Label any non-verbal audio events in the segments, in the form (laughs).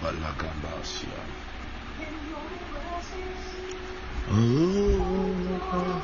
Balakabasia. Oh.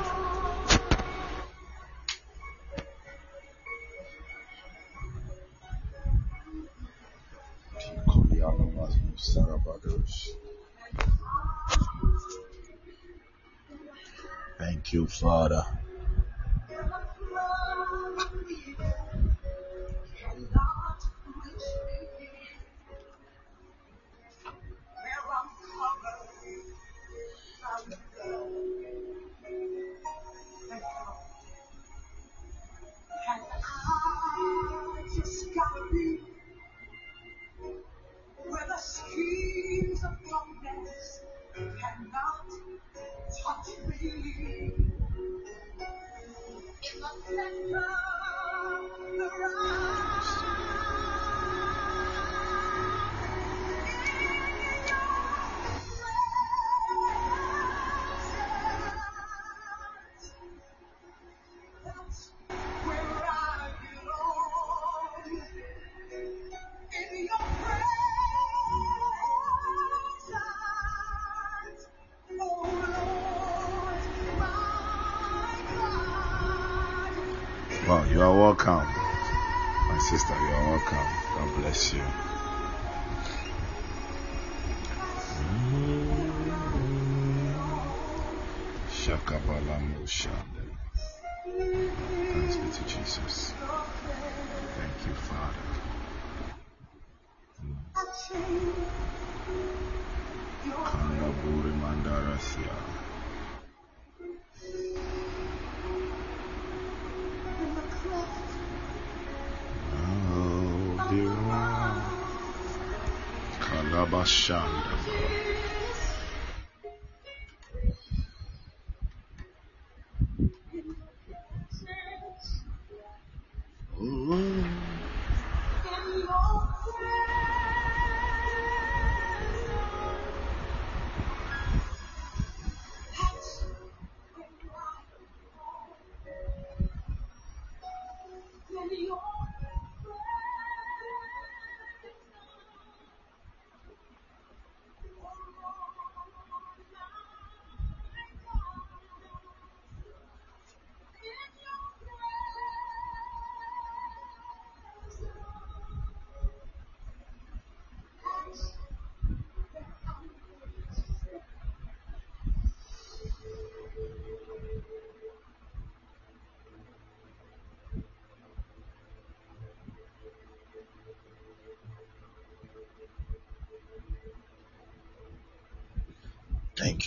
Shanda. Thanks be to Jesus. Thank you, Father. Kandaburi Mandarasia. Oh, dear. Kalabashanda.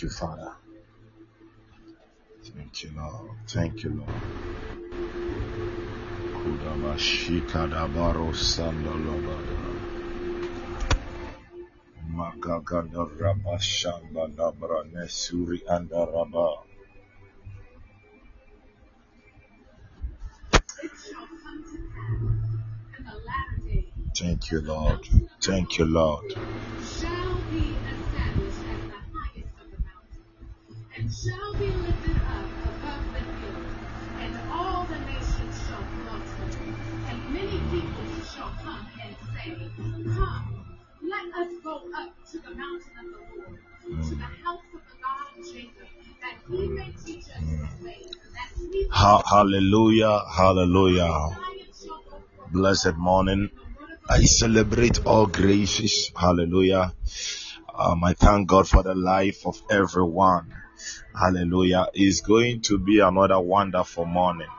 you, Father. Thank you, Lord. Thank you, Lord. Kudabashika dabaro sandalobada. Magagada rabashanda dabra nesuri andaraba. Thank you, Lord. Thank you, Lord. Ha- hallelujah. Hallelujah. Blessed morning. I celebrate all graces. Hallelujah. Um, I thank God for the life of everyone. Hallelujah. It's going to be another wonderful morning.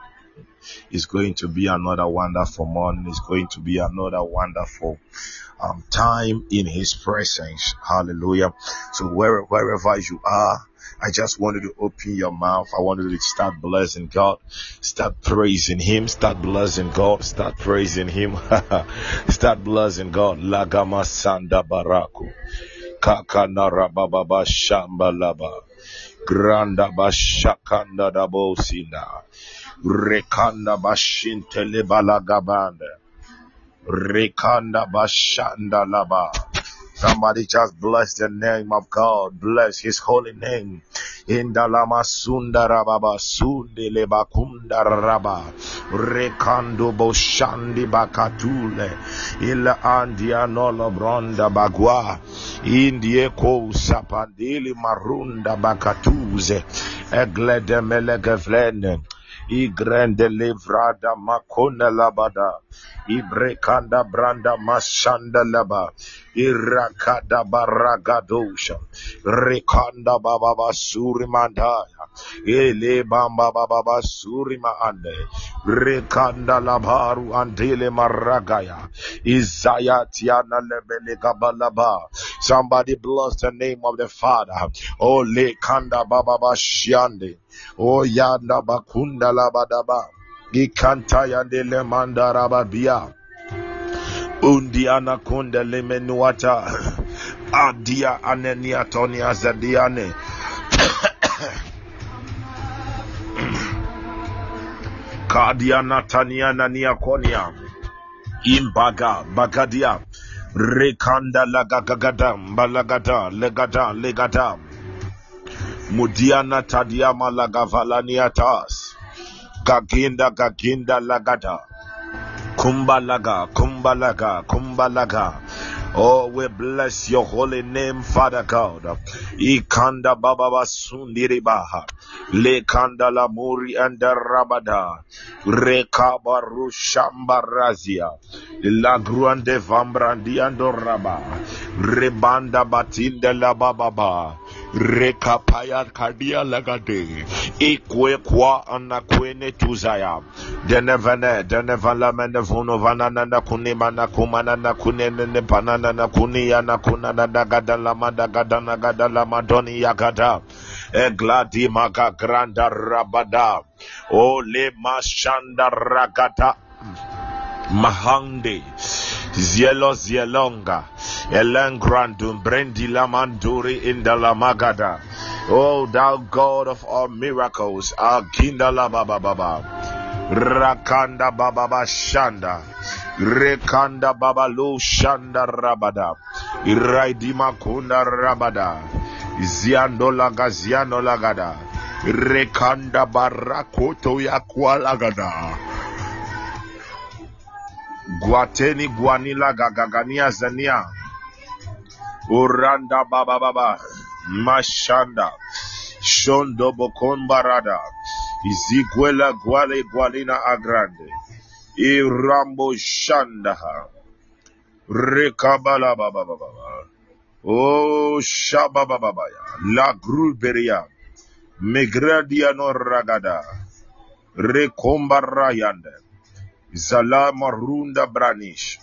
It's going to be another wonderful morning. It's going to be another wonderful um, time in His presence. Hallelujah. So where, wherever you are, I just wanted to open your mouth. I wanted to start blessing God, start praising Him, start blessing God, start praising Him, (laughs) start blessing God. Lagama Sanda Baraku, Kakanara Baba Shamba Laba, Granda Bashakanda Dabosina, Rekanda Bashintele Balagabanda. Rekanda Bashanda Laba. Somebody just bless the name of God. Bless his holy name. Indalama Sundarababa Sundele Bakunda Raba. Rekando Boshandi Bakatule. Ila Andia Nolo Bronda Bagua. Indie Ko Sapandili Marunda Bakatuze. Eglede Melegevlene. Igrande livrada makona labada. Ibrekanda branda mashanda laba. Irakada baragadosha. Rekanda baba basuri mandaya. Ele bamba baba basuri maande. Rekanda labaru andele maragaya. Isaiah tiana lebele. Somebody bless the name of the Father. Oh lekanda baba bashiande. O yanda bakunda labadaba. Ikanta yandele mandarababia. Undiana kunde lemenuata. (clears throat) Adia anenia tonia zadiane. (clears throat) Kadiana taniana niakonia. Imbaga bagadia. Rekanda lagagadam balagada legada legada. Mudiana tadiama lagavalaniatas. Gaginda gaginda lagada. Kumbalaga, kumbalaga, kumbalaga. Oh, we bless your holy name, Father God. Ikanda baba basundiri baha. Lekanda la muri and rabada. Reka baru shambarazia. La gruande vambrandi andoraba. Rebanda batinde la bababa. Rekapaya kadia lagade. Ikwe kwa anakwene tuzaya. Denevene, denevala mene vuno vanana na kuni mana kumana na kune nene panana na kuni ya na kuna na dagada lama dagada na gada lama doni yagada. Egladi maga granda rabada. Ole mashanda ragata. Mahande, Zielo Zielonga, Elengrandum, Brendi Lamanduri in the Oh, thou God of all miracles, Aginda la Baba Baba, Rakanda Baba Ba Shanda, Rekanda Baba Lu Shanda Rabada, Iraidima Kunda Rabada, Ziando Laga Ziano Lagada, Rekanda Barakoto Yakwa Lagada. Guateni Guanila Gagagania Zania Uranda Baba Baba. Mashanda. Shondo Bokon Barada Iziguela Guale Gualina Agrande. Irambo Shandaha Rekabala Baba Baba. Oh Shababa Babaya La Gruberia Megradiano Ragada. Rekombarayande Zala Marunda Branish.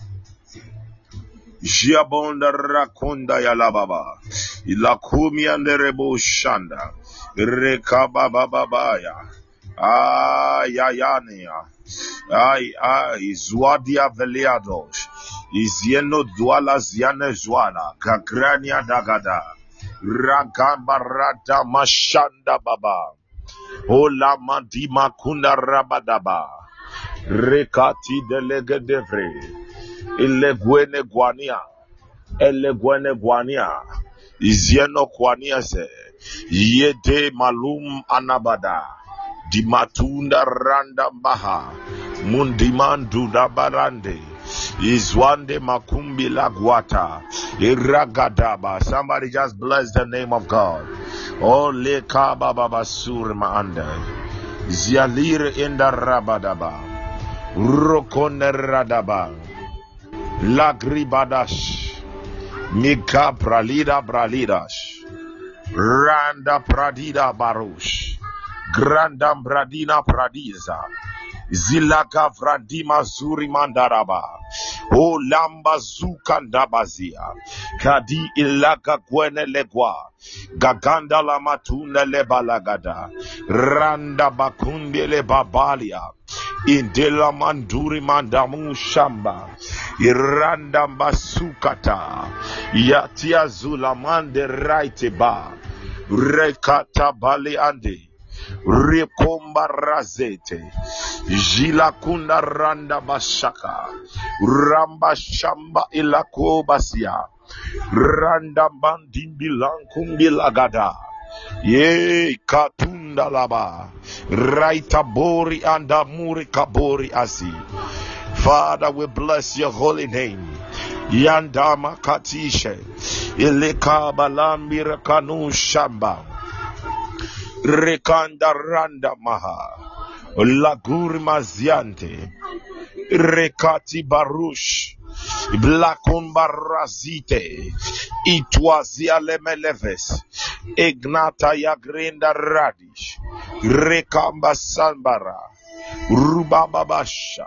Jiabonda Rakonda Yalababa Ilakumi and Rebo Shanda. Rekabababaya Ayayania Ay ay Zwadia Veliados Izieno Duala Ziane Zuala, Kagrania Dagada, Ragabarata Mashanda Baba, Ola Madima Kunda Rabadaba, Rekati Delega Devre, Ileguene Guania, Eleguene Guania, Izieno Guaniase, Yede Malum Anabada, Dimatunda Randa Baha, Mundimandu Dabarande, Izwande Makumbi Lagwata, Iragadaba. Somebody just bless the name of God. Oh, Lekaba Baba Surma Ande, Zialir Inda Rabadaba, Rokone Radaba, Lagribadash, Mika Pralida Bralidash, Randa Pradida Barush, Grandam Bradina Pradiza, Zilaka Vradima Zuri Mandaraba, O Lamba Zukandabazia, Kadi Ilaka Gwene Legwa, Gaganda la Matuna Lebalagada, Randa Bakundi le Babalia, Indela Manduri Mandamu Shamba, Iranda Basukata, Yatia Zulamande Raiteba, Rekata Bali Ande. Rekomba razete. Jila kunda randa bashaka. Ramba shamba ilako basia Randa bandimbi lankumbi lagada Katunda laba Raita bori anda muri kabori asi Father we bless your holy name Yandama katishe Ileka balambira kanu shamba Rekanda randa maha. Lagur maziante. Rekati barush. Blakun barazite. Itwazia lemeleves. Ignata yagrenda radish. Rekamba sambara. Rubababasha.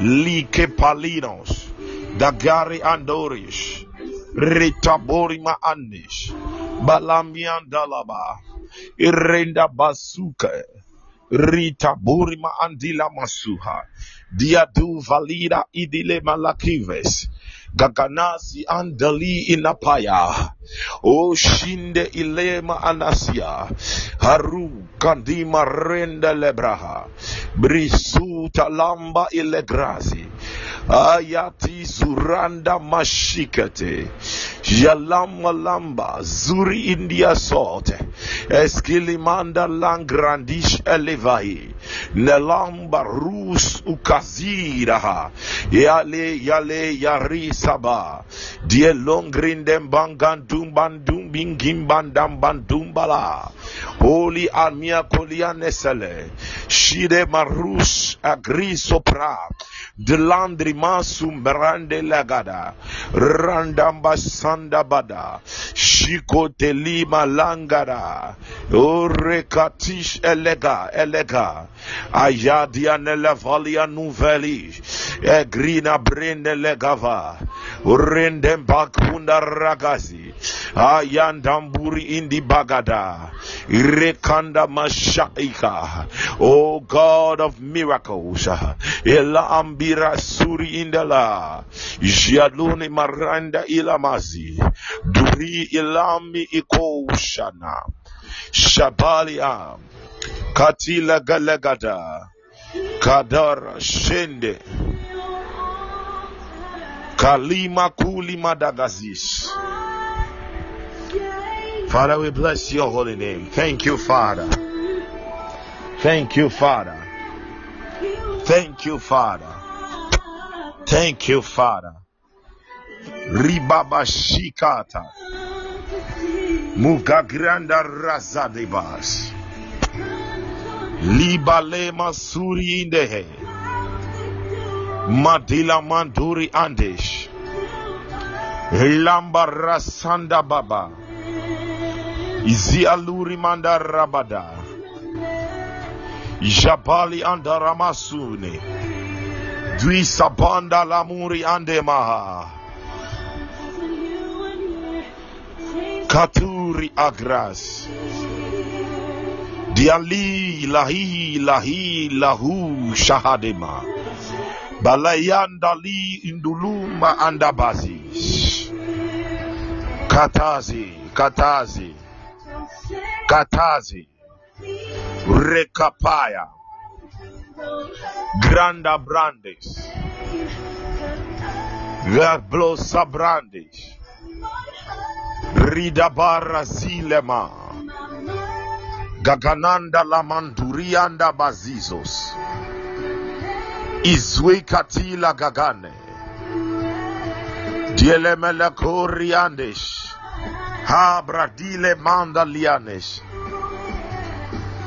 Like palinos. Dagari andorish. Ritaborima andish. Balamian dalaba. Irenda basuka. Rita burima andila masuha. Diadu valida idile malakives. Gaganasi andali inapaya. O shinde ilema anasia. Haru kandima renda lebraha. Brisuta lamba ilegrazi. Ayati zuranda mashikate. Jalama lamba zuri india salt. Eskilimanda langrandish elevai. Nelamba rus ukaziraha. Yale yale yari saba. Die longrindem bangandum bandum bingim bandam bandumbala. Holy amia kolia nesele. Shide marus agri sopra. Delandri masum berande lagada. Randamba sanda bada. Shiko telima langada. Orekatish elega elega. Ayadia nelevalia nuveli. Egrina brende legava. Urendem bakunda ragazi. Ayandamburi indi bagada. Rekanda mashaika. Oh God of miracles. Ela ambira suri indala. Jaduni maranda ilamazi. Duri ilami ikoshana. Shabalia. Katila galegada. Kadara shende. Kalima kuli madagazis. Father, we bless your holy name. Thank you, Father. Thank you, Father. Thank you, Father. Thank you, Father. Ribaba shikata. Mugagranda razadebas. Libalema suri indehe. Madila manduri Andish Lamba rasanda baba. Izialuri manda rabada. Jabali andaramasune. Dwi sabanda lamuri andemaha. Katuri agras. Diali lahi lahi lahu shahadema. Balayandali induluma andabazis. Katazi, katazi, katazi. Rekapaya. Granda brandes. Verblosa brandes. Ridabara zilema. Gagananda lamandurianda bazizos. Izwe katila gagane. Dielemele koriandesh. Ha mandalianesh.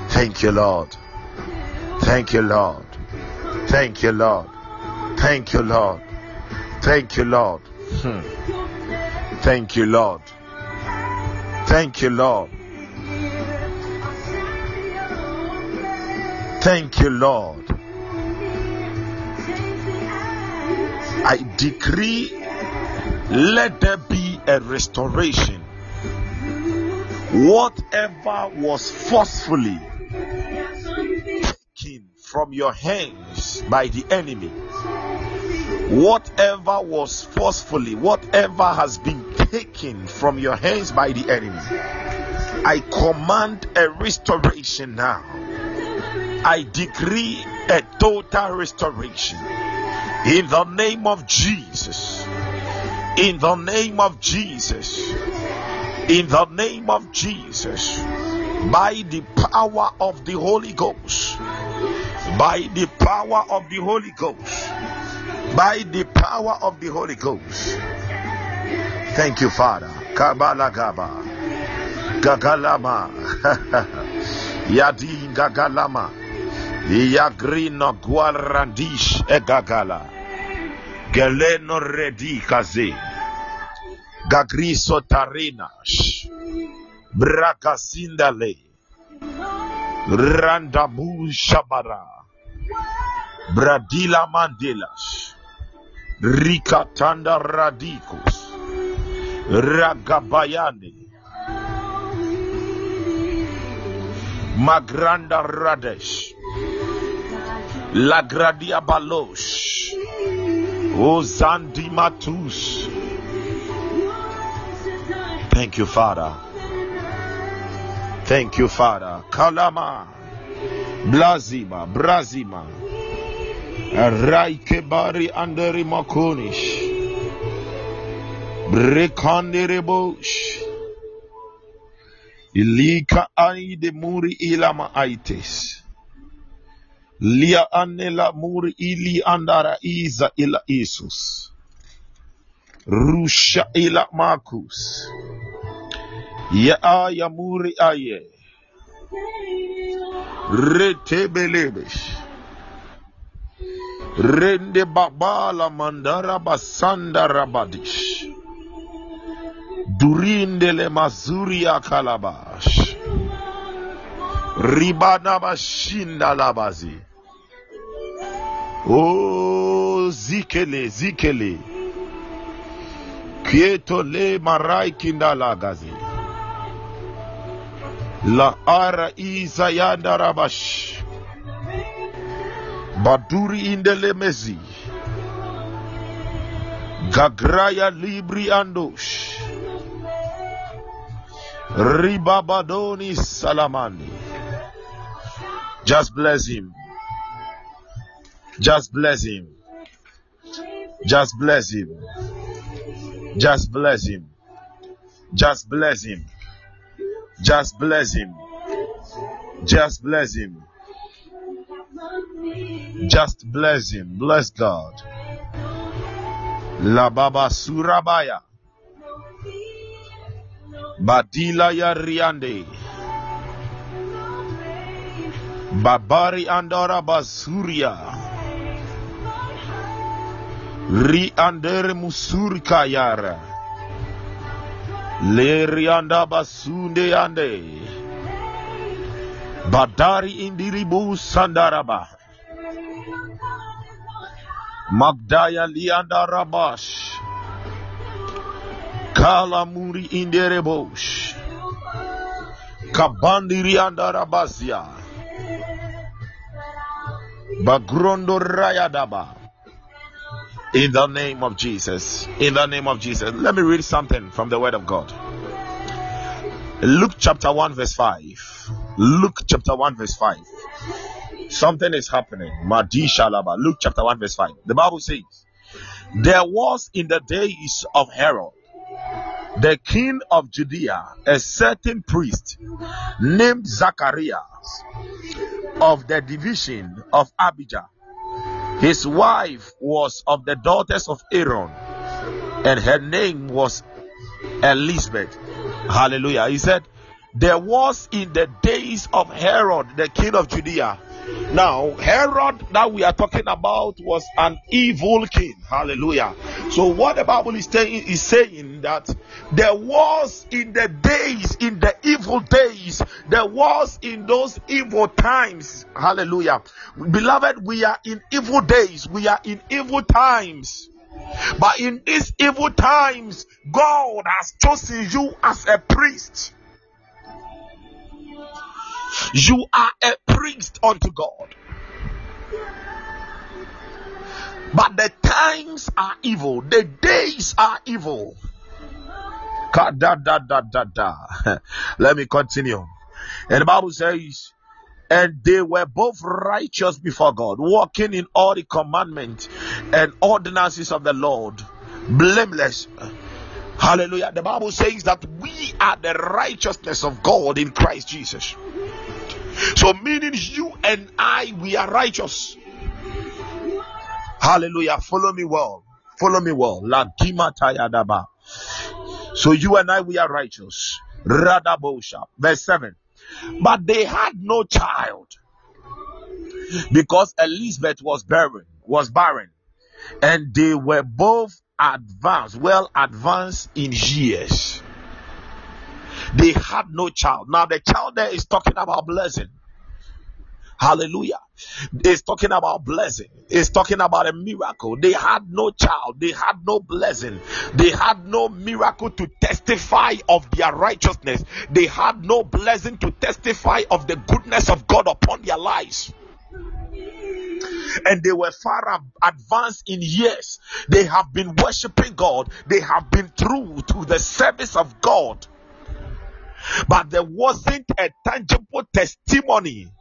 Thank you, Lord. Thank you, Lord. Thank you, Lord. Thank you, Lord. Thank you, Lord. Hmm. Thank you, Lord. Thank you, Lord. Thank you, Lord. I decree, let there be a restoration. Whatever was forcefully taken from your hands by the enemy, whatever was forcefully, whatever has been taken from your hands by the enemy, I command a restoration now. I decree a total restoration in the name of Jesus. In the name of Jesus. In the name of Jesus. By the power of the Holy Ghost. By the power of the Holy Ghost. By the power of the Holy Ghost. Thank you, Father. Kabala Gaba. Gagalama. (laughs) Yadi Gagalama. Yagrino Guarandish Egagala. Geleno Redi Kaze. Gagriso Tarinash. Brakasindale. Randabu Shabara. Bradila Mandelas. Rikatanda Radicus. Ragabayane. Magranda Radesh. La Gradia Balosh. Ozandimatus. Thank you, Father. Thank you, Father. Kalama. Blazima. Brazima. Raikebari Anderi Makonish. Brekanderebosh. Ilika aide muri ilama aites. lia anela muri ili andara iza ila Isus. rusha ila Markus. Ya aya muri aye. Retebelebesh rende babala mandara basanda rabadish. Durindele mazuri ya kalabash. Ribana bashinda labazi Oh, zikele, zikele. Kieto le marai kindalagazi. La ara isa yanda rabash. Baduri indele mezi. Gagraya libri andosh. Ribabadoni salamani. Just bless him. Just bless him. Just bless him. Just bless him. Just bless him. Just bless him. Just bless him. Just bless him. Bless God. La Baba Surabaya. Badila ya Riande. Babari Andara Basuria. Ri Andere Musuri Kayara. Le Rianda Basunde Ande. Badari Indiribu Sandaraba. Magdaya Lianda Rabash. Kalamuri Inderebosh. Kabandiri Andarabasia. Bagrondo Rayadaba. In the name of Jesus. In the name of Jesus. Let me read something from the Word of God. Luke chapter 1, verse 5. Luke chapter 1, verse 5. Something is happening. Luke chapter 1, verse 5. The Bible says, There was in the days of Herod, the king of Judea, a certain priest named Zacharias of the division of Abijah. His wife was of the daughters of Aaron, and her name was Elizabeth. Hallelujah. He said, There was in the days of Herod, the king of Judea, now, Herod that we are talking about was an evil king. Hallelujah. So, what the Bible is saying is saying that there was in the days, in the evil days, there was in those evil times. Hallelujah. Beloved, we are in evil days, we are in evil times. But in these evil times, God has chosen you as a priest. You are a priest unto God. But the times are evil, the days are evil. Da, da, da, da, da. (laughs) Let me continue. And the Bible says, and they were both righteous before God, walking in all the commandments and ordinances of the Lord, blameless. Hallelujah. The Bible says that we are the righteousness of God in Christ Jesus. So, meaning you and I, we are righteous. Hallelujah. Follow me well. Follow me well. So you and I, we are righteous. Verse 7. But they had no child because Elizabeth was barren, was barren, and they were both advanced, well advanced in years. They had no child. Now the child there is talking about blessing. Hallelujah. It's talking about blessing. It's talking about a miracle. They had no child. They had no blessing. They had no miracle to testify of their righteousness. They had no blessing to testify of the goodness of God upon their lives and they were far advanced in years. They have been worshiping God, they have been true to the service of God, but there wasn't a tangible testimony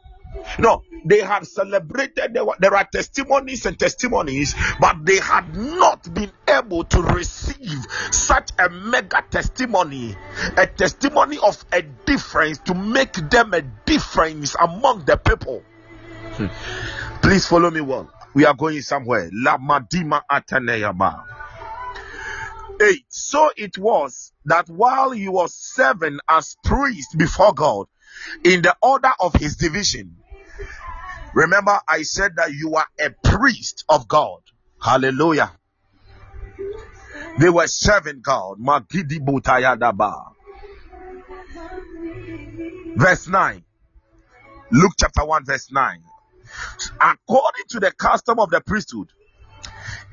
no, they had celebrated, there, were, there are testimonies and testimonies, but they had not been able to receive such a mega testimony, a testimony of a difference to make them a difference among the people. Hmm. Please follow me well. We are going somewhere. La Madima Ataneyama. 8. So it was that while he was serving as priest before God in the order of his division, Remember, I said that you are a priest of God. Hallelujah. They were serving God. Verse 9. Luke chapter 1, verse 9. According to the custom of the priesthood,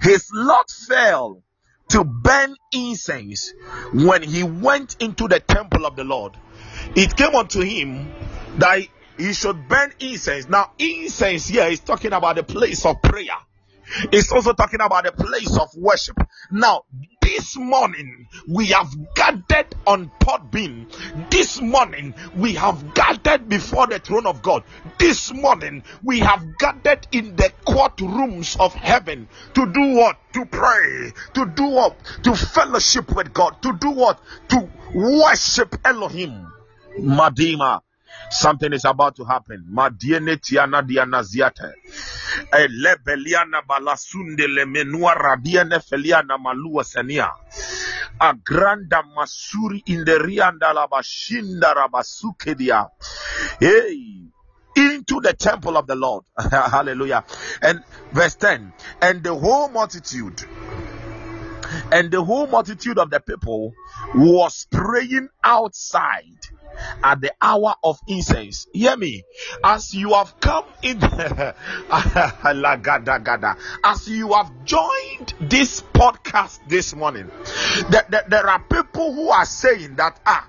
his lot fell to burn incense when he went into the temple of the Lord. It came unto him that he should burn incense. Now, incense here is talking about the place of prayer. It's also talking about the place of worship. Now, this morning we have gathered on Podbean. This morning we have gathered before the throne of God. This morning we have gathered in the courtrooms of heaven to do what? To pray. To do what? To fellowship with God. To do what? To worship Elohim. Madima. Something is about to happen. Tiana diana ziate. Elebeliana balasunde le menua feliana senia. Agranda masuri inderianda labashinda rabasukedia. Hey into the temple of the Lord. (laughs) Hallelujah. And verse 10 and the whole multitude and the whole multitude of the people was praying outside at the hour of incense. Hear me. As you have come in, (laughs) as you have joined this podcast this morning, that, that there are people who are saying that ah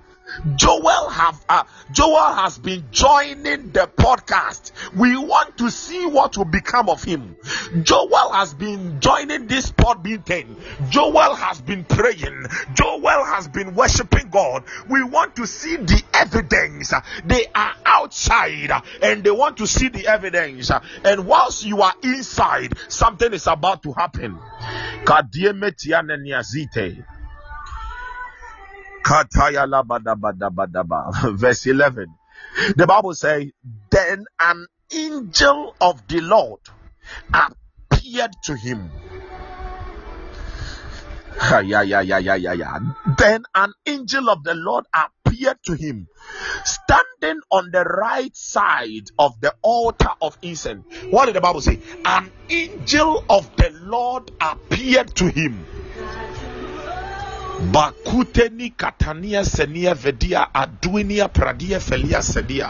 Joel have uh, Joel has been joining the podcast. We want to see what will become of him. Joel has been joining this pod meeting. Joel has been praying. Joel has been worshiping God. We want to see the evidence. They are outside and they want to see the evidence. And whilst you are inside, something is about to happen. (laughs) Verse 11. The Bible says, Then an angel of the Lord appeared to him. Yeah, yeah, yeah, yeah, yeah, yeah. Then an angel of the Lord appeared to him, standing on the right side of the altar of incense. What did the Bible say? An angel of the Lord appeared to him bakuteni katania senia vedia aduinia pradia felia sedia.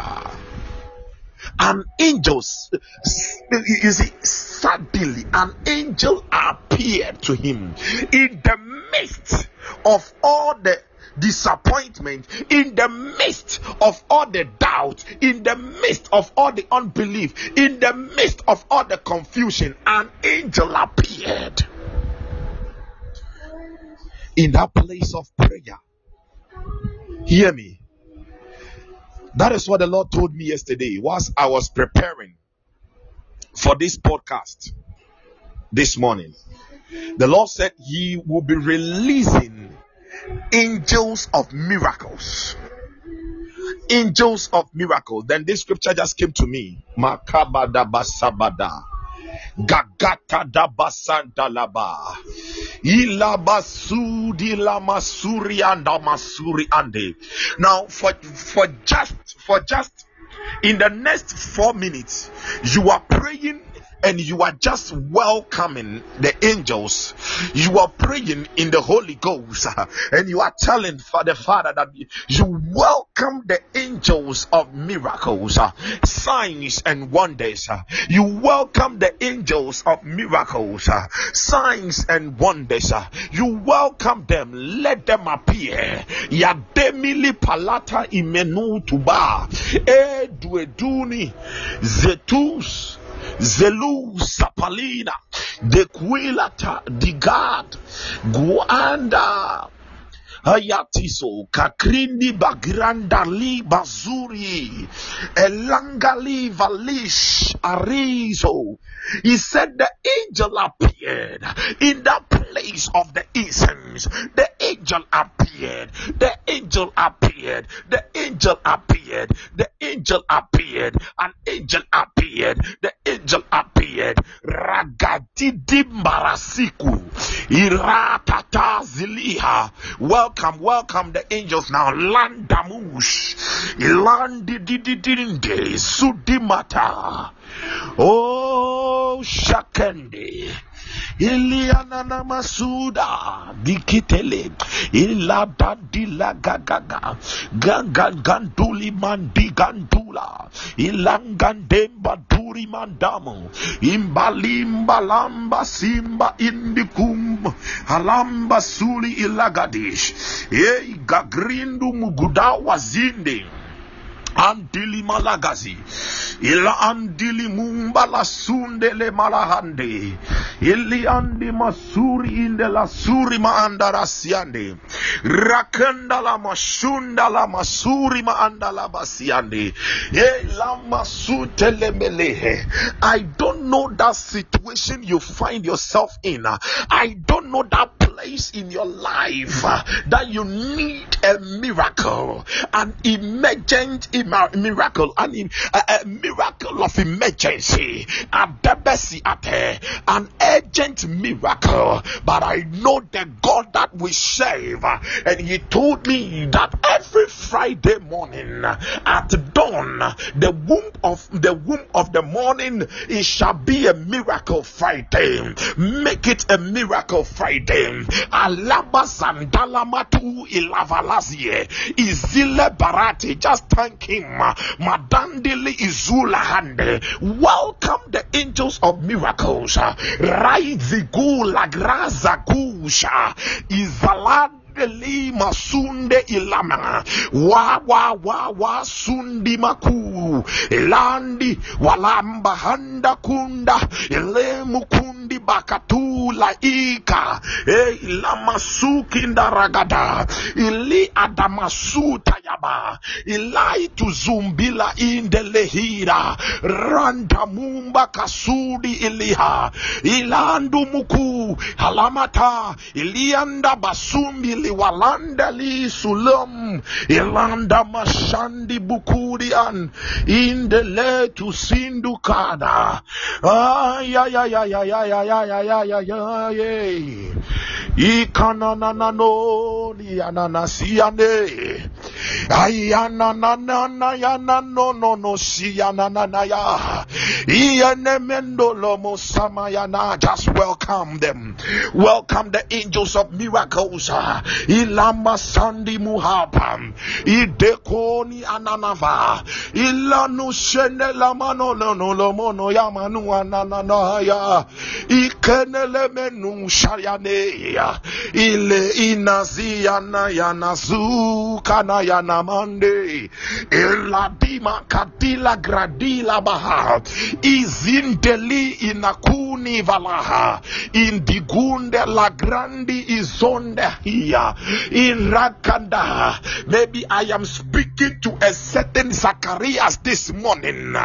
An angel you see suddenly an angel appeared to him. In the midst of all the disappointment, in the midst of all the doubt, in the midst of all the unbelief, in the midst of all the confusion, an angel appeared in that place of prayer. Hear me. That is what the Lord told me yesterday whilst I was preparing for this podcast this morning. The Lord said He will be releasing angels of miracles. Angels of miracles. Then this scripture just came to me. Makabada basabada. Gagata da basanta laba. Ilabasudi la masuri and masuri ande. Now for for just for just in the next four minutes, you are praying and you are just welcoming the angels. You are praying in the Holy Ghost uh, and you are telling for the Father that you welcome the angels of miracles, uh, signs, and wonders. Uh, you welcome the angels of miracles, signs, and wonders. You welcome them, let them appear. Yademili palata imenu tuba edueduni zetus Zelu Sapalina, De Quilata, Digad, Guanda, Hayatiso, Kakrindi Bagrandali Bazuri, Elangali Valish Arizo. He said the angel appeared in that place of the incense. The angel appeared. The angel appeared. The angel appeared. The angel appeared. An angel appeared. The angel appeared. Ragadidimbarasiku. Iratata ziliha. Welcome, welcome the angels now. Landamush. Ilandididinde. Sudimata. Oh, Shakende. Iliana na masuda dikitele ila dadila gagaga ganga ganduli mandi gandula ilangandemba duri mandamu imbalimba lamba simba indikum alamba suli ilagadish ei gagrindu muguda wazinde andili malagazi. Ila andili mumba la sunde le malahande. Ili andi masuri inde la suri maanda rasiande rakenda la mashunda la masuri maanda la basiande. E la masute le melehe. I don't know that situation you find yourself in. I don't know that place in your life that you need a miracle an emergent miracle an, a, a miracle of emergency. An urgent miracle. But i know the god that we serve and he told me that every friday morning at dawn the womb of the womb of the morning it shall be a miracle friday. Make it a miracle friday. Alaba izile just thank him izula hande. Welcome the angels of miracles. Raizigula graza kusha. Izalad Radeli masunde ilama. Wa wa wa wa sundi maku. Elandi walamba handa kunda. Ele kundi bakatu laika. E ilamasuki ndaragada. Ili adamasuta yaba. Ilai tuzumbila indelehira. Randa mumba kasudi iliha. Ilandu muku. Halamata. Ilianda basumbi liwalanda li sulam. Ilanda mashandi bukurian. Indele tu sindukada. Ay, ilama sandi muhaba idekoni ananava. Ilanu shene lamano lono lomono yamanu ananaya ikenele menu shariane. Ile inazi yana yana zuka na yana mande eladima katila gradila baha. Izindeli inakuni valaha. Indigunde la grandi izonde hiya in Rakanda. Maybe I am speaking to a certain Zacharias this morning.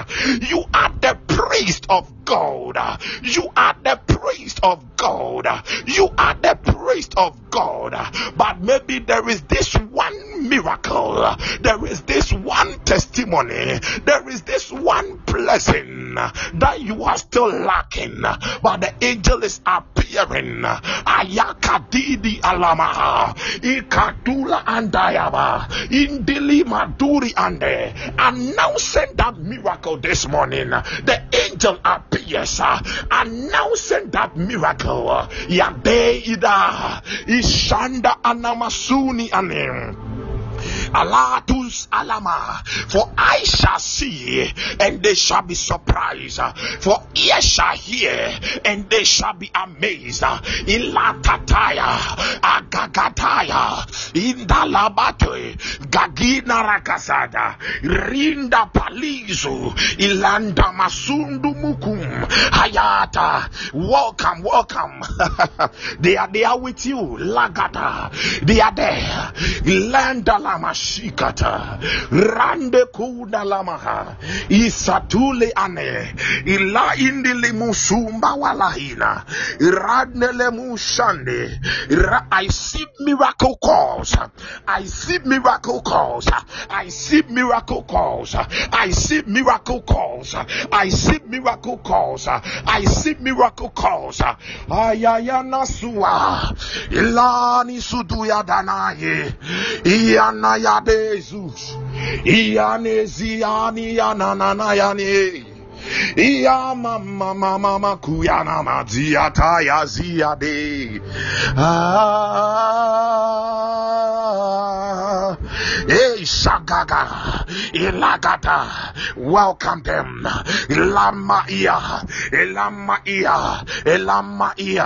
You are the priest of God. You are the priest of God. You are the priest of God. But maybe there is this one miracle. There is this one testimony. There is this one blessing that you are still lacking. But the angel is appearing. Ayakadidi alama. Ikatula andayaba. Indili maduri ande. Announcing that miracle this morning. The angel appears. Uh, announcing that miracle. Uh, Yade ida. Ishanda anamasuni anim. Alatus alama. For I shall see, and they shall be surprised. For ears shall hear, and they shall be amazed. Ilatataya, agagataya, indalabate, gagina rakasada, rinda palizu, ilanda masundu mukum, hayata. Welcome, welcome. (laughs) they are there with you, lagata. They are there. Landa lamashikata, rande kuna lamaha, isatule ane, ila indili musumba walahina, radnele mushande. I see miracle calls. I see miracle calls. I see miracle calls. I see miracle calls. I see miracle calls. I see miracle calls. Ayayana suwa. Ilani sudu ya danaye. Iyana Kabezus. Ianezi yani ananana yani. Iya mama mama kuyana ya, taya ziade. Ah iya,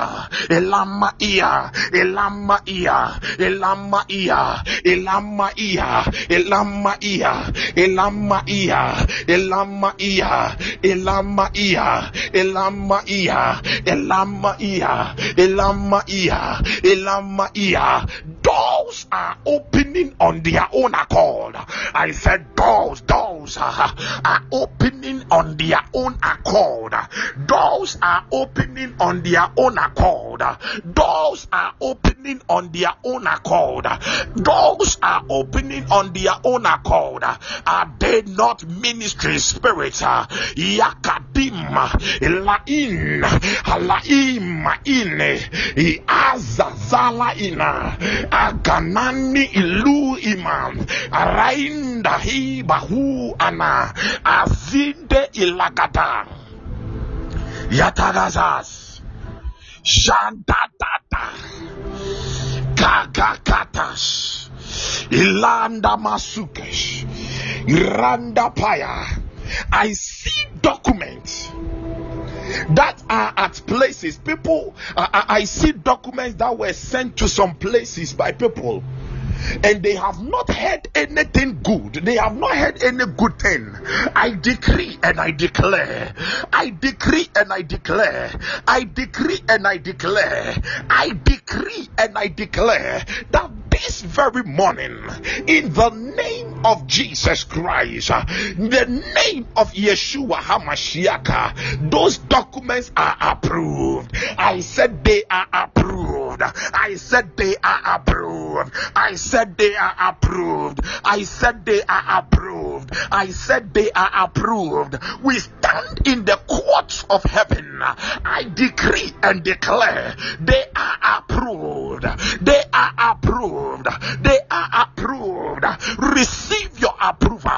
ilama iya, ilama iya, ilama iya, ilama iya, ilama iya, ilama iya, ilama iya, ilama iya, ilama iya. Doors are opening on their own accord. I said doors, doors are, are opening on their own accord. Doors are opening on their own accord. Doors are opening on their own accord. Doors are opening on their own accord. Are they not ministry spirits? Yakadim, Lain, Halaim, Ine, Azazala Ina, Aganani Ilu Iman, Arainda Hibahu Ana, Azinde Ilagada, Yatagazas, Shandadada, Gagakatas, Ilanda Masukesh, Iranda Paya. I see documents that are at places. People, I, I see documents that were sent to some places by people and they have not heard anything good. They have not heard any good thing. I decree and I declare. I decree and I declare. I decree and I declare. I decree and I declare that this very morning, in the name of Jesus Christ, the name of Yeshua HaMashiach, those documents are approved. I said they are approved. I said they are approved. I said they are approved. I said they are approved. I said they are approved. We stand in the courts of heaven. I decree and declare they are approved. They are approved. They are approved. Receive your approval.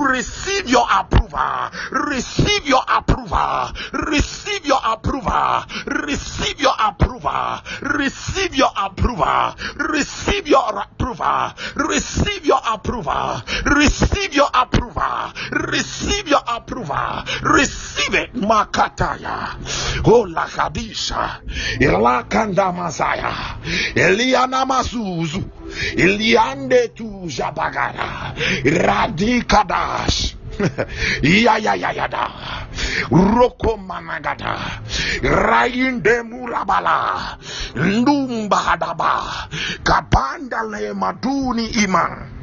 Receive your approval. Receive your approval. Receive your approval. Receive your approval. Receive your approval. Receive your approval. Receive your approval. Receive your approval. Receive your approval. Receive it. Makataya. Oh lakadisha. Ilakanda masaya. Eliana masuzu. liande tu jabagara. Radikadas (laughs) yayayayada roko managada rainde murabala. Ndumbahadaba kabandale maduni iman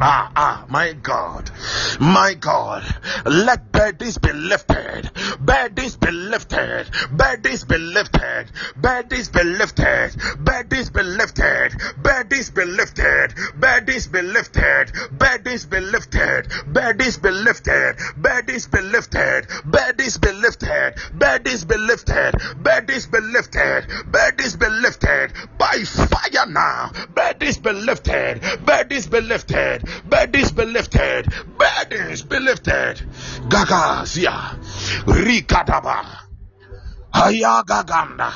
Ah, ah, my God, my God, let burdens be lifted, burdens be lifted, burdens be lifted, burdens be lifted, burdens be lifted, burdens be lifted, burdens be lifted, burdens be lifted, burdens be lifted, burdens be lifted, burdens be lifted, burdens be lifted, burdens be lifted, burdens be lifted by fire now, burdens be lifted, burdens be lifted burdens be lifted, burdens be lifted. Gagazia, Rikadaba, Ayagaganda,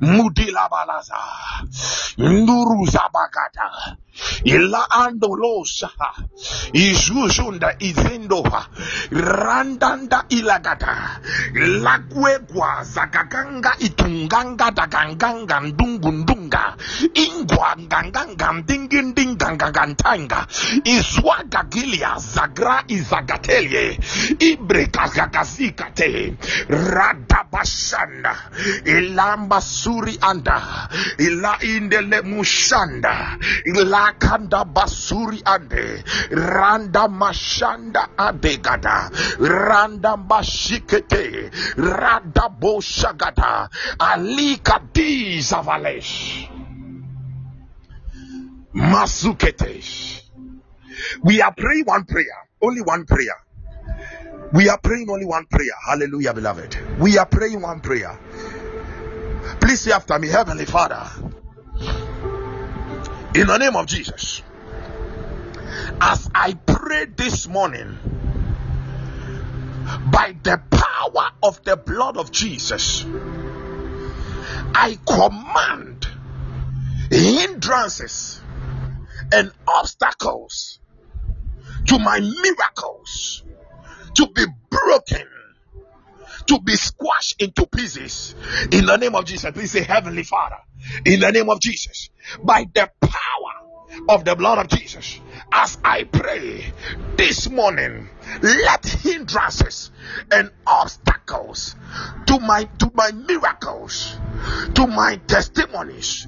Mudilabalaza, Nduruzabagata, ila andolosa izuzunda izindoha. Randanda ilagata lakwegwa zakaganga itunganga daganganga ndungundunga ingwanganganga ndingindingangangantanga izwagagilia zagra izagatelie ibrekazagazikate radabashanda ilamba suri anda ila indele mushanda ila basuri ande randa mashanda adegada randa mashikete rada boshagada alika masuketesh. We are praying one prayer only one prayer. We are praying only one prayer. Hallelujah beloved. We are praying one prayer. Please say after me heavenly father in the name of Jesus. As I pray this morning, by the power of the blood of Jesus, I command hindrances and obstacles to my miracles to be broken, to be squashed into pieces. In the name of Jesus, please say, Heavenly Father, in the name of Jesus, by the power of the blood of Jesus, as I pray this morning, let hindrances and obstacles to my to my miracles, to my testimonies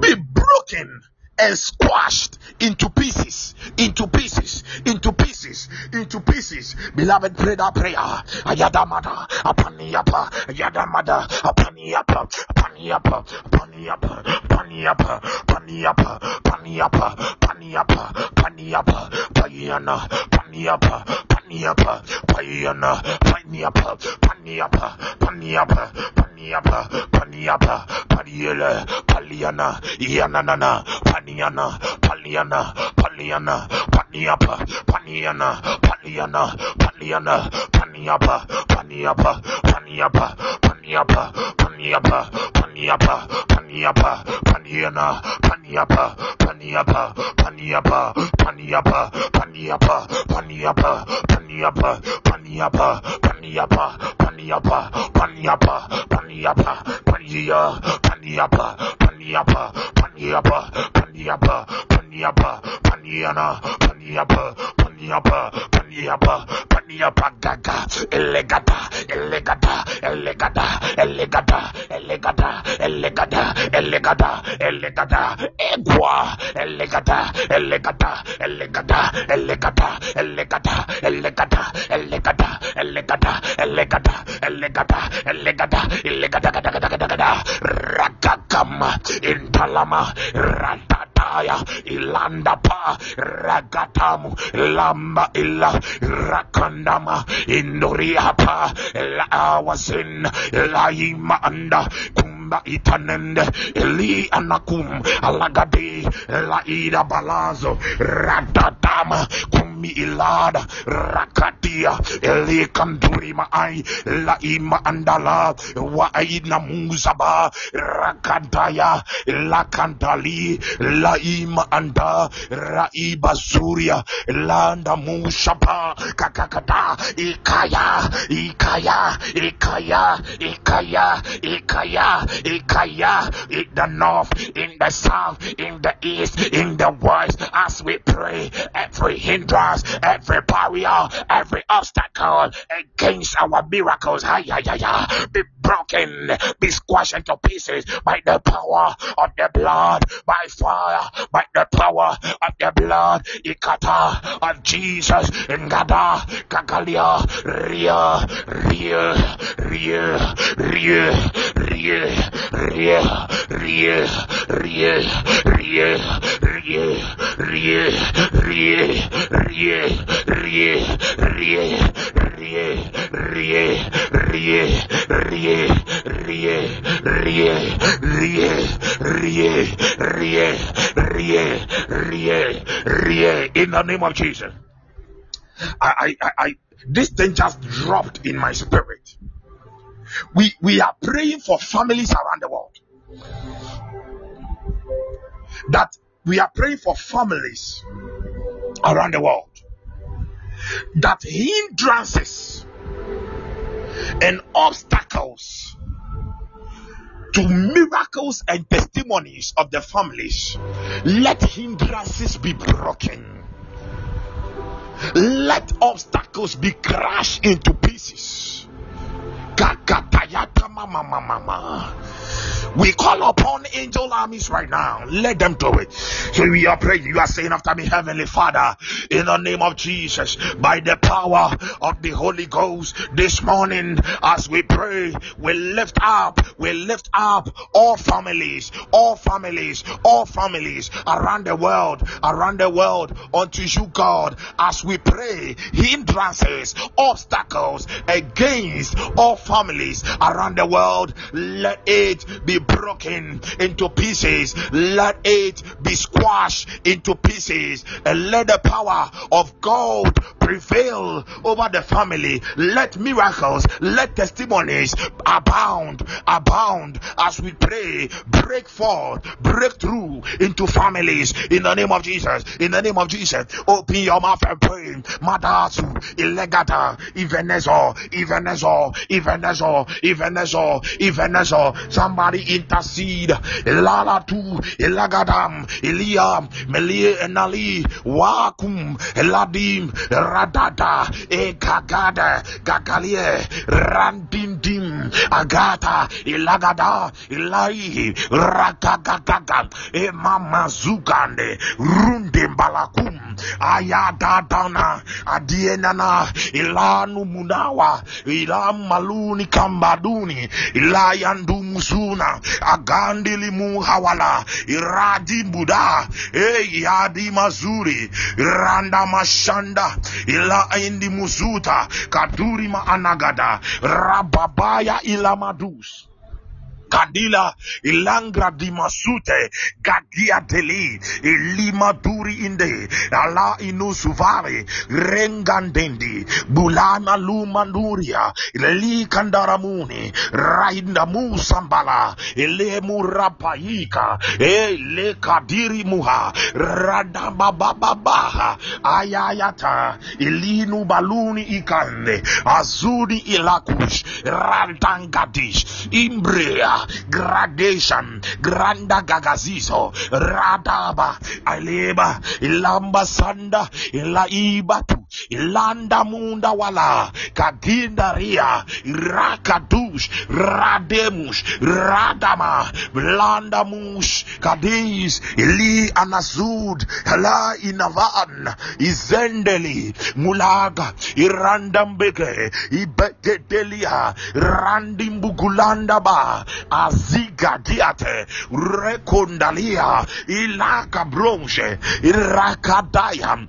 be broken and squashed into pieces, into pieces, into pieces, into pieces. Beloved, pray that prayer. Ayadamada, apaniapa, ayadamada, apaniapa, apaniapa, apaniapa, paniapa, paniapa, paniapa, paniapa, paniapa, payana, paniapa, paniapa, payana, paniapa, paniapa, paniapa, paniapa, paniapa, paniela, paliana, yananana, paniana, paliana, paliana, paniapa, paniana, paliana, paniana, paniapa, paniapa, paniapa, paniapa, paniapa, paniapa, paniapa, paniana, paniapa, paniapa, paniapa, paniapa, paniapa, paniapa, paniapa, paniapa, paniapa, Paniapa, Paniapa, Paniapa, Paniapa, Pania, Paniapa, Paniapa, Paniapa, Paniapa, Paniapa, Paniana, Paniapa, Paniapa, Paniapa, Paniapa, Gaga, Elegata, Elegata, Elegata, Elegata, Elegata, Elegata, Elegata, Elegata, Egua, Elegata, Elegata, Elegata, Elegata, Elegata, Elegata, Elegata, Elegata, Elegata, Elegata, Elegata, Elegata, Gada, Rakakama, Intalama, Ratataya, Ilandapa, Ragatamu, Lamba Illa, Rakandama, Indoriapa, La Awasin, Laima Anda, Kumba Itanende, Eli Anakum, Alagadi, Laida Balazo, Ratatama, Kumi Ilada, Rakatia, Eli Kanduri Maai, Laima Andala, Waina Muzaba, Rakantaya, Lakantali, Laima Anda, Raiba Zuria, Landa Mushapa, Kakakata, Ikaya, Ikaya, Ikaya, Ikaya, Ikaya, Ikaya, in the north, in the south, in the east, in the west, as we pray, every hindrance, every barrier, every obstacle against our miracles, hi, hi, hi, hi, be broken, be squashed into pieces by the power of the blood, by fire, by the power of the blood, ikata of Jesus, ngada, kagalia, ria, ria, ria, ria, ria, ria, ria, ria, ria, ria, ria, ria, ria, ria, ria, ria, ria, ria, ria, rie, rie, rie, rie, rie, rie, rie, rie, in the name of Jesus. I, I, I, this thing just dropped in my spirit. We, we are praying for families around the world. That we are praying for families around the world. That hindrances and obstacles to miracles and testimonies of the families, let hindrances be broken. Let obstacles be crushed into pieces. We call upon angel armies right now. Let them do it. So we are praying. You are saying after me, Heavenly Father, in the name of Jesus, by the power of the Holy Ghost, this morning, as we pray, we lift up, we lift up all families, all families, all families around the world, around the world unto you, God, as we pray, hindrances, obstacles against all families around the world, let it be broken into pieces. Let it be squashed into pieces. And let the power of God prevail over the family. Let miracles, let testimonies abound, abound as we pray. Break forth, break through into families in the name of Jesus. In the name of Jesus, open your mouth and pray. Madasu, Ilegata, Ivenezo, Ivenezo, Ivenezo, Ivenezo, Ivenezo. Somebody intercede. Lala tu, Ilagadam, Eliam, Melie Enali, Wakum, Eladim, Radada, Ekagada, Gagalie, Randindim, Agata, Ilagada, Ilai, Rakagagaga, Emamazugande, Rundimbalakum, Ayadadana, Adienana, Ilanu Munawa, ila Maluni Kambaduni, Ilayandu agandilimuhawala Agandili Muhawala, Iradi Buda, Eyadi Mazuri, Randa Mashanda, Ila Indi Muzuta, Kaduri Ma Anagada, Rababaya ya madus. Kadila Ilangra Dimasute Gadia Deli Ilima Duri Inde Ala Inusuvari Rengandendi Bulana Lumanuria Ili Kandaramuni Rainda Musambala Ele Murapaika Ele Kadiri Muha Radabababa Ayayata Ilinu Baluni Ikande Azudi Ilakush radangadish Imbrea Gradation Granda Gagazizo Radaba Aleba Ilamba Sanda Ilaibatu Ilanda Munda Wala. Kadinda Ria. Rakadush Rademush Radama. Blandamush kadis. Ili Anazud. Hala Inavan. Izendeli. Mulaga. Irandambeke Ibetedelia Randimbugulanda Ba. Azigadiate Rekondalia Ilaka Bronche Irakadaya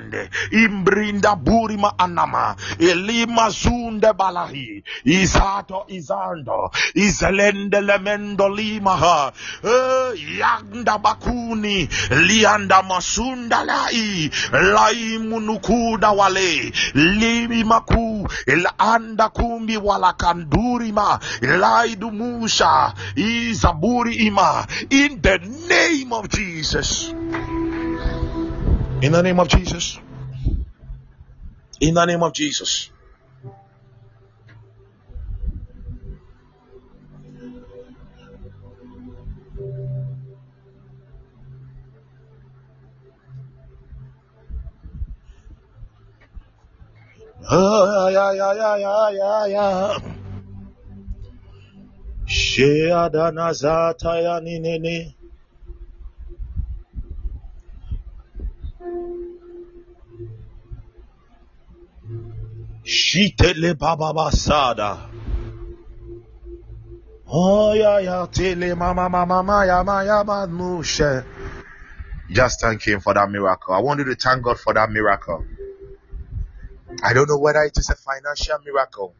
Irandambasande Imbrinda Burima Anama Elima Zunde Balahi Isato Izando Izelende Lemendo Limaha Yanda Bakuni Lianda Masunda Lai Lai Munukuda Wale Limi Maku Ilanda Kumbi Wala Kandurima Laidu Musa Izaburi Ima in the name of Jesus. In the name of Jesus. In the name of Jesus. Oh, yeah, yeah, yeah, yeah, yeah, yeah. Shitele baba basada. Oh yeah yeah tele mama mama maya maya manushe. Just thank him for that miracle. I want you to thank God for that miracle. I don't know whether it is a financial miracle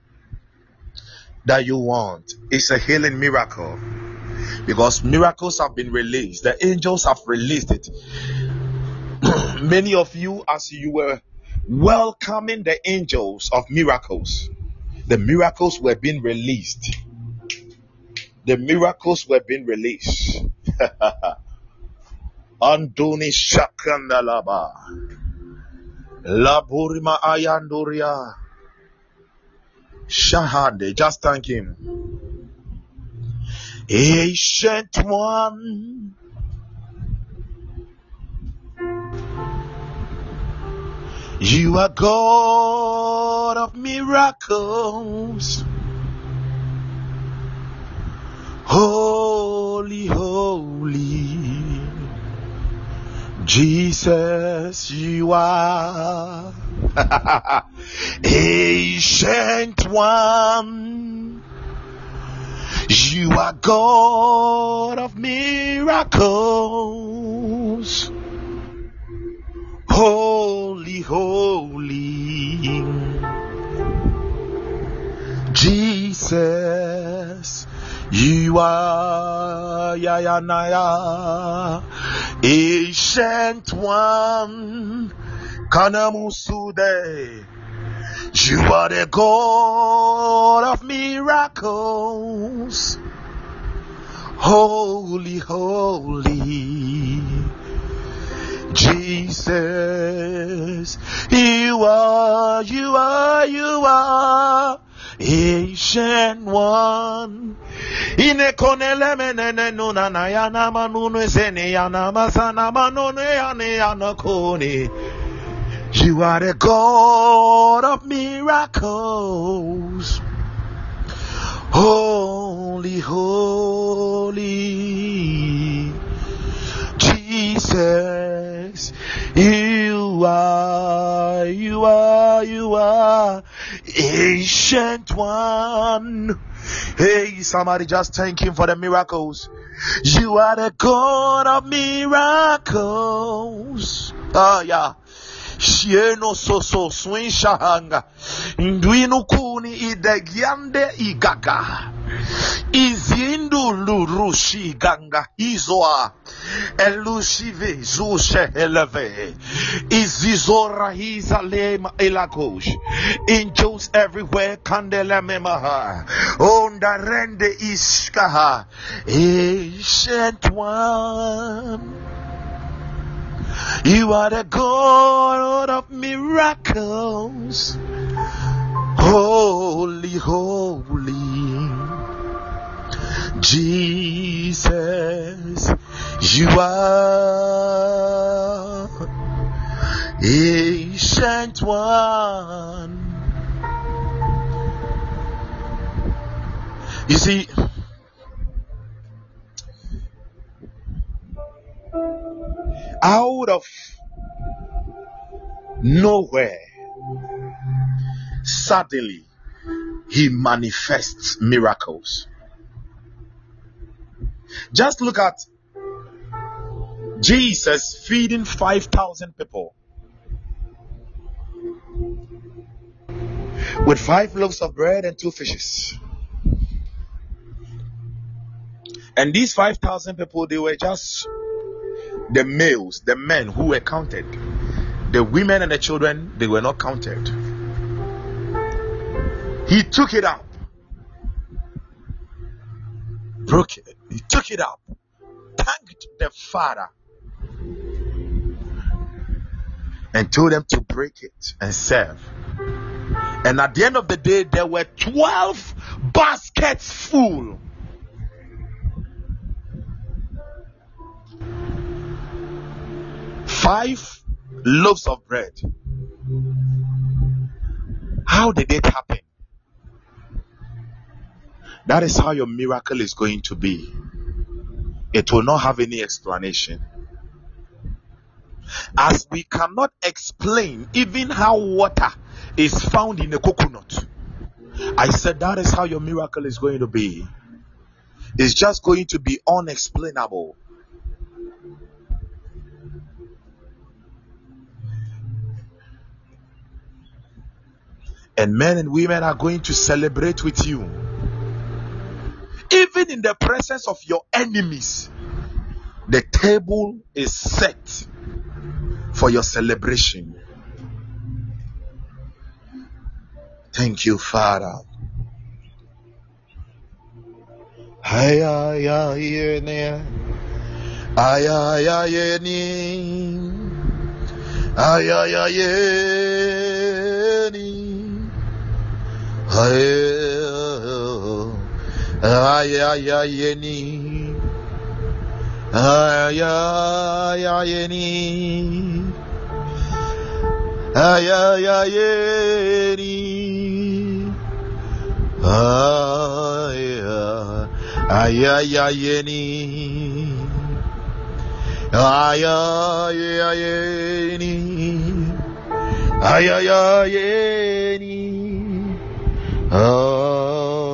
that you want. It's a healing miracle. Because miracles have been released. The angels have released it. (clears throat) Many of you, as you were welcoming the angels of miracles, the miracles were being released. The miracles were being released. (laughs) Andoni Shakandalaba. Laburima Ayanduria. Shahade. Just thank him. Ancient one. You are God of miracles. Holy, holy. Jesus, you are (laughs) ancient one. You are God of miracles. Holy, holy. Holy. Jesus, you are Yayanaya, ancient one. Kanamusude. You are the God of miracles. Holy, holy. Jesus, you are, you are, you are ancient one. Menene nuna na kone. You are the God of miracles. Holy, holy. Jesus, you are, you are, you are ancient one. Hey, somebody just thank him for the miracles. You are the God of miracles. Oh, yeah. Shieno soso swin shahanga ndwinu kuni idegiande igaga. Izindu lurushi ganga izoa. Elushive zushe eleve izizora hizalema elakosh angels everywhere kandela memaha. Ondarende iskaha ancient one you are the God of miracles. Holy, holy. Jesus, you are ancient one. You see, out of nowhere, suddenly he manifests miracles. Just look at Jesus feeding 5,000 people with five loaves of bread and two fishes. And these 5,000 people, they were just the males, the men who were counted. The women and the children, they were not counted. He took it up, broke it, he took it up, thanked the Father, and told them to break it and serve. And at the end of the day, there were 12 baskets full. Five loaves of bread. How did it happen? That is how your miracle is going to be. It will not have any explanation. As we cannot explain even how water is found in a coconut, I said that is how your miracle is going to be. It's just going to be unexplainable. And men and women are going to celebrate with you. Even in the presence of your enemies, the table is set for your celebration. Thank you, Father. Ay, ay, ay, ay, ay, ay, ay, ay, ay, ay, ay, Aya ya yeni Aya ya yeni Aya ya yeni Aya Aya ya yeni Aya ya Oh,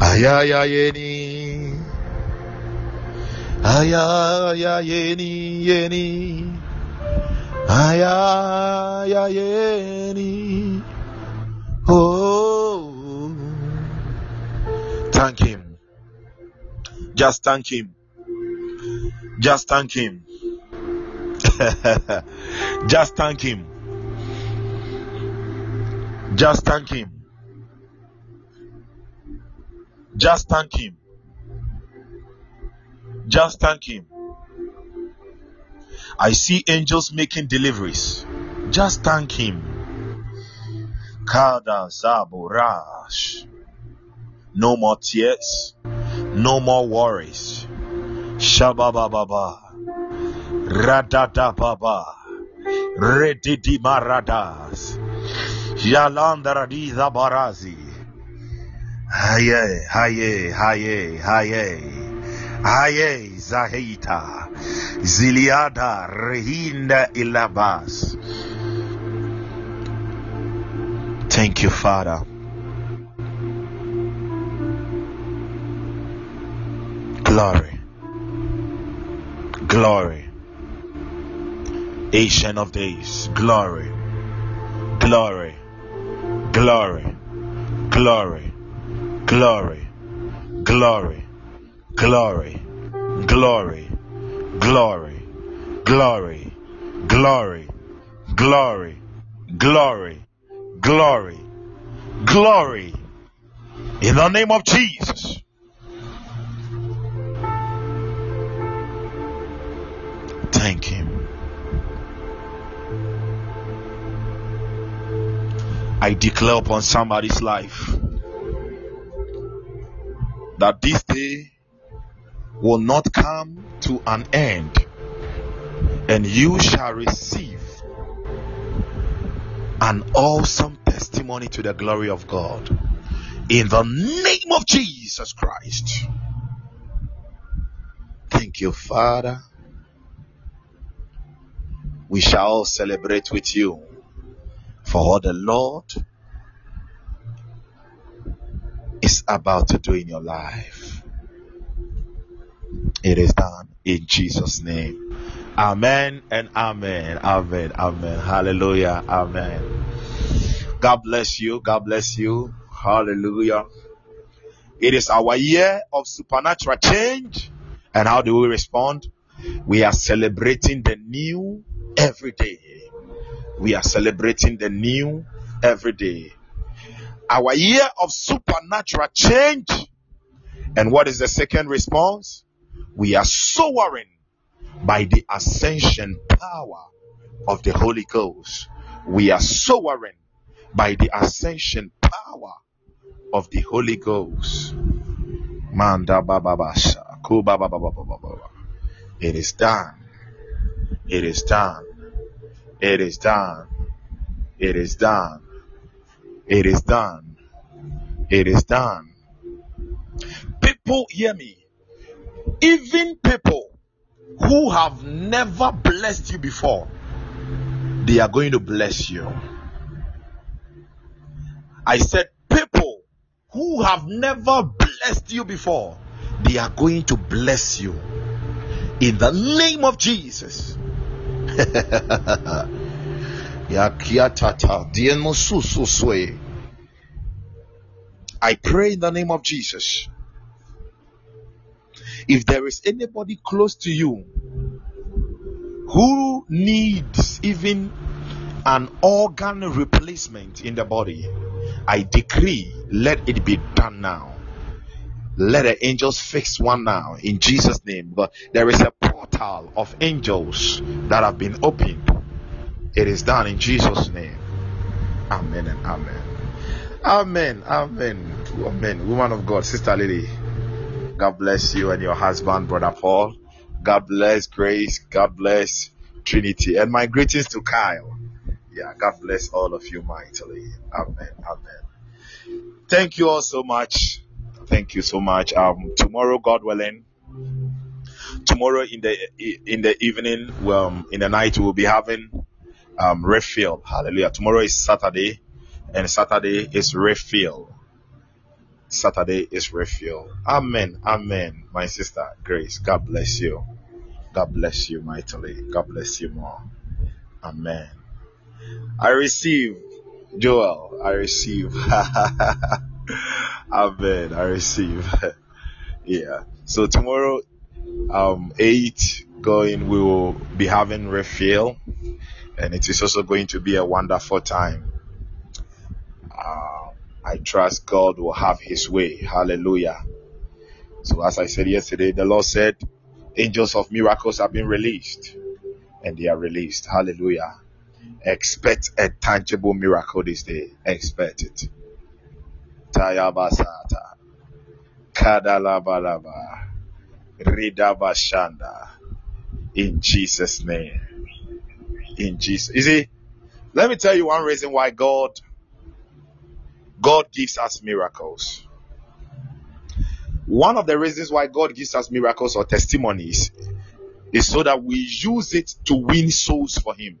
ayayayeni, ayayayeni, yeni, ayayayeni. Oh, thank him. Just thank him. Just thank him. (laughs) Just thank him. Just thank him. Just thank him. Just thank him. I see angels making deliveries. Just thank him. Kada Zaborash. No more tears. No more worries. Shabababa. Radada Baba. Redidi Maradas. Yalanda Radiza Barazi. Haye, haye, haye, haye. Haye, Zahita. Ziliada Rehinda Ilabas. Thank you, Father. Glory. Glory. Ancient of days, glory, glory, glory, glory, glory, glory, glory, glory, glory, glory, glory, glory, glory, glory, glory. In the name of Jesus. Thank Him. I declare upon somebody's life that this day will not come to an end, and you shall receive an awesome testimony to the glory of God in the name of Jesus Christ. Thank you, Father. We shall all celebrate with you for the Lord is about to do in your life. It is done in Jesus' name. Amen and amen. Amen. Amen. Hallelujah. Amen. God bless you. God bless you. Hallelujah. It is our year of supernatural change. And how do we respond? We are celebrating the new every day. We are celebrating the new every day. Our year of supernatural change. And what is the second response? We are soaring by the ascension power of the Holy Ghost. We are soaring by the ascension power of the Holy Ghost. Manda bababasha. It is done. It is done. It is done. It is done. It is done. It is done. People hear me. Even people who have never blessed you before, they are going to bless you. I said, people who have never blessed you before, they are going to bless you in the name of Jesus. (laughs) I pray in the name of Jesus. If there is anybody close to you who needs even an organ replacement in the body, I decree, let it be done now. Let the angels fix one now in Jesus' name. But there is a portal of angels that have been opened. It is done in Jesus' name. Amen and amen. Amen. Amen. Amen. Woman of God, Sister Lily. God bless you and your husband, Brother Paul. God bless Grace. God bless Trinity. And my greetings to Kyle. Yeah, God bless all of you mightily. Amen. Amen. Thank you all so much. Thank you so much. Um, tomorrow, God willing, tomorrow in the in the evening, um, in the night, we'll be having um refill. Hallelujah. Tomorrow is Saturday, and Saturday is refill. Saturday is refill. Amen. Amen. My sister Grace, God bless you. God bless you mightily. God bless you more. Amen. I receive, Joel. I receive. (laughs) Amen. I receive. (laughs) yeah. So tomorrow, um, eight going, we will be having refill, and it is also going to be a wonderful time. Uh, I trust God will have His way. Hallelujah. So as I said yesterday, the Lord said, angels of miracles have been released, and they are released. Hallelujah. Expect a tangible miracle this day. Expect it. Tayabasata. Kadalabalaba. Ridabashanda. In Jesus' name. In Jesus. You see, let me tell you one reason why God God gives us miracles. One of the reasons why God gives us miracles or testimonies is so that we use it to win souls for Him.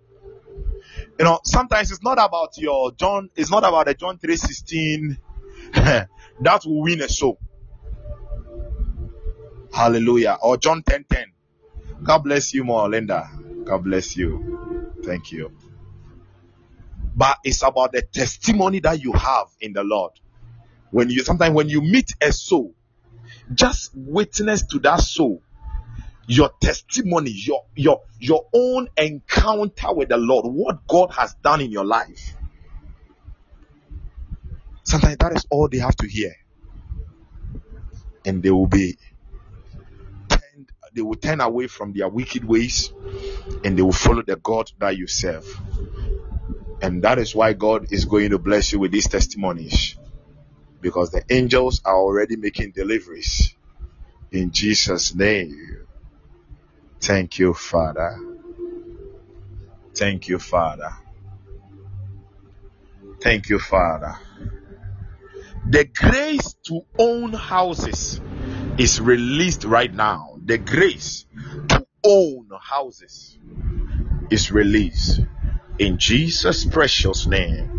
You know, sometimes it's not about your John, it's not about the John 3:16 (laughs) that will win a soul. Hallelujah. Or John 10:10. God bless you more, Linda. God bless you. Thank you. But it's about the testimony that you have in the Lord. When you sometimes when you meet a soul, just witness to that soul your testimony, your your your own encounter with the Lord, what God has done in your life. Sometimes that is all they have to hear. And they will be they will turn away from their wicked ways and they will follow the God that you serve. And that is why God is going to bless you with these testimonies. Because the angels are already making deliveries. In Jesus' name. Thank you, Father. Thank you, Father. Thank you, Father. The grace to own houses is released right now. The grace to own houses is released in Jesus' precious name.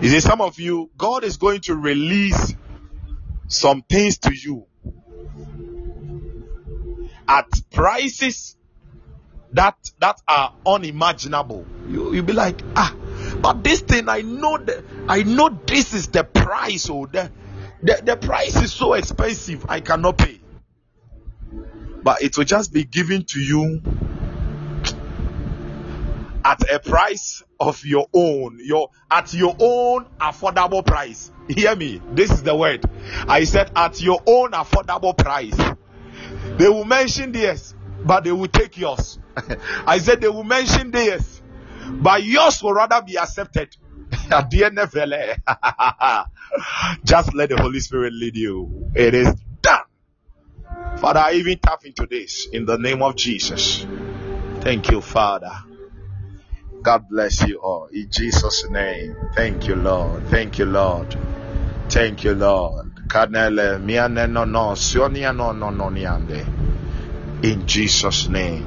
You see, some of you, God is going to release some things to you at prices that that are unimaginable. You you'll be like, ah, but this thing I know that I know this is the price, oh, the, the the price is so expensive, I cannot pay. But it will just be given to you at a price of your own your at your own affordable price. Hear me this is the word. I said at your own affordable price. They will mention this but they will take yours. (laughs) I said they will mention this but yours will rather be accepted (laughs) (laughs) just let the holy spirit lead you it is done father i even tap into this in the name of jesus thank you father God bless you all. In Jesus' name. Thank you, Lord. Thank you, Lord. Thank you, Lord. In Jesus' name.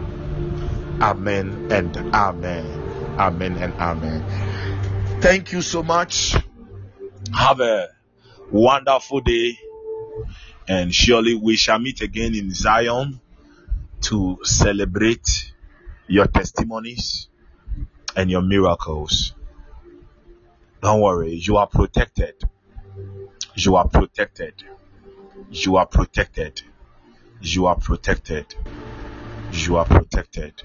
Amen and amen. Amen and amen. Thank you so much. Have a wonderful day. And surely we shall meet again in Zion to celebrate your testimonies and your miracles. Don't worry, you are protected. You are protected. You are protected. You are protected. You are protected.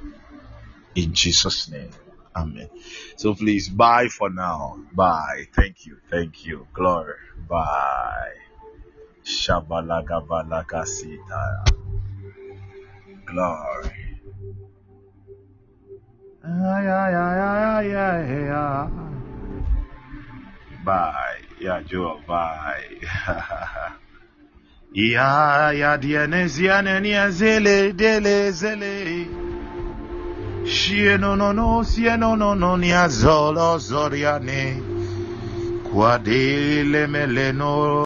In Jesus' name. Amen. So please, bye for now. Bye. Thank you. Thank you. Glory. Bye. Shabalagabalaka sita. Glory. Ay, ay, ay, ay, ay, ay. Bye. Yeah, Joe, bye. (laughs) Ya ya diane ziane ni zele dele zele. Shie no no no sie no no no ni azolo zoriane. Kwa dele meleno.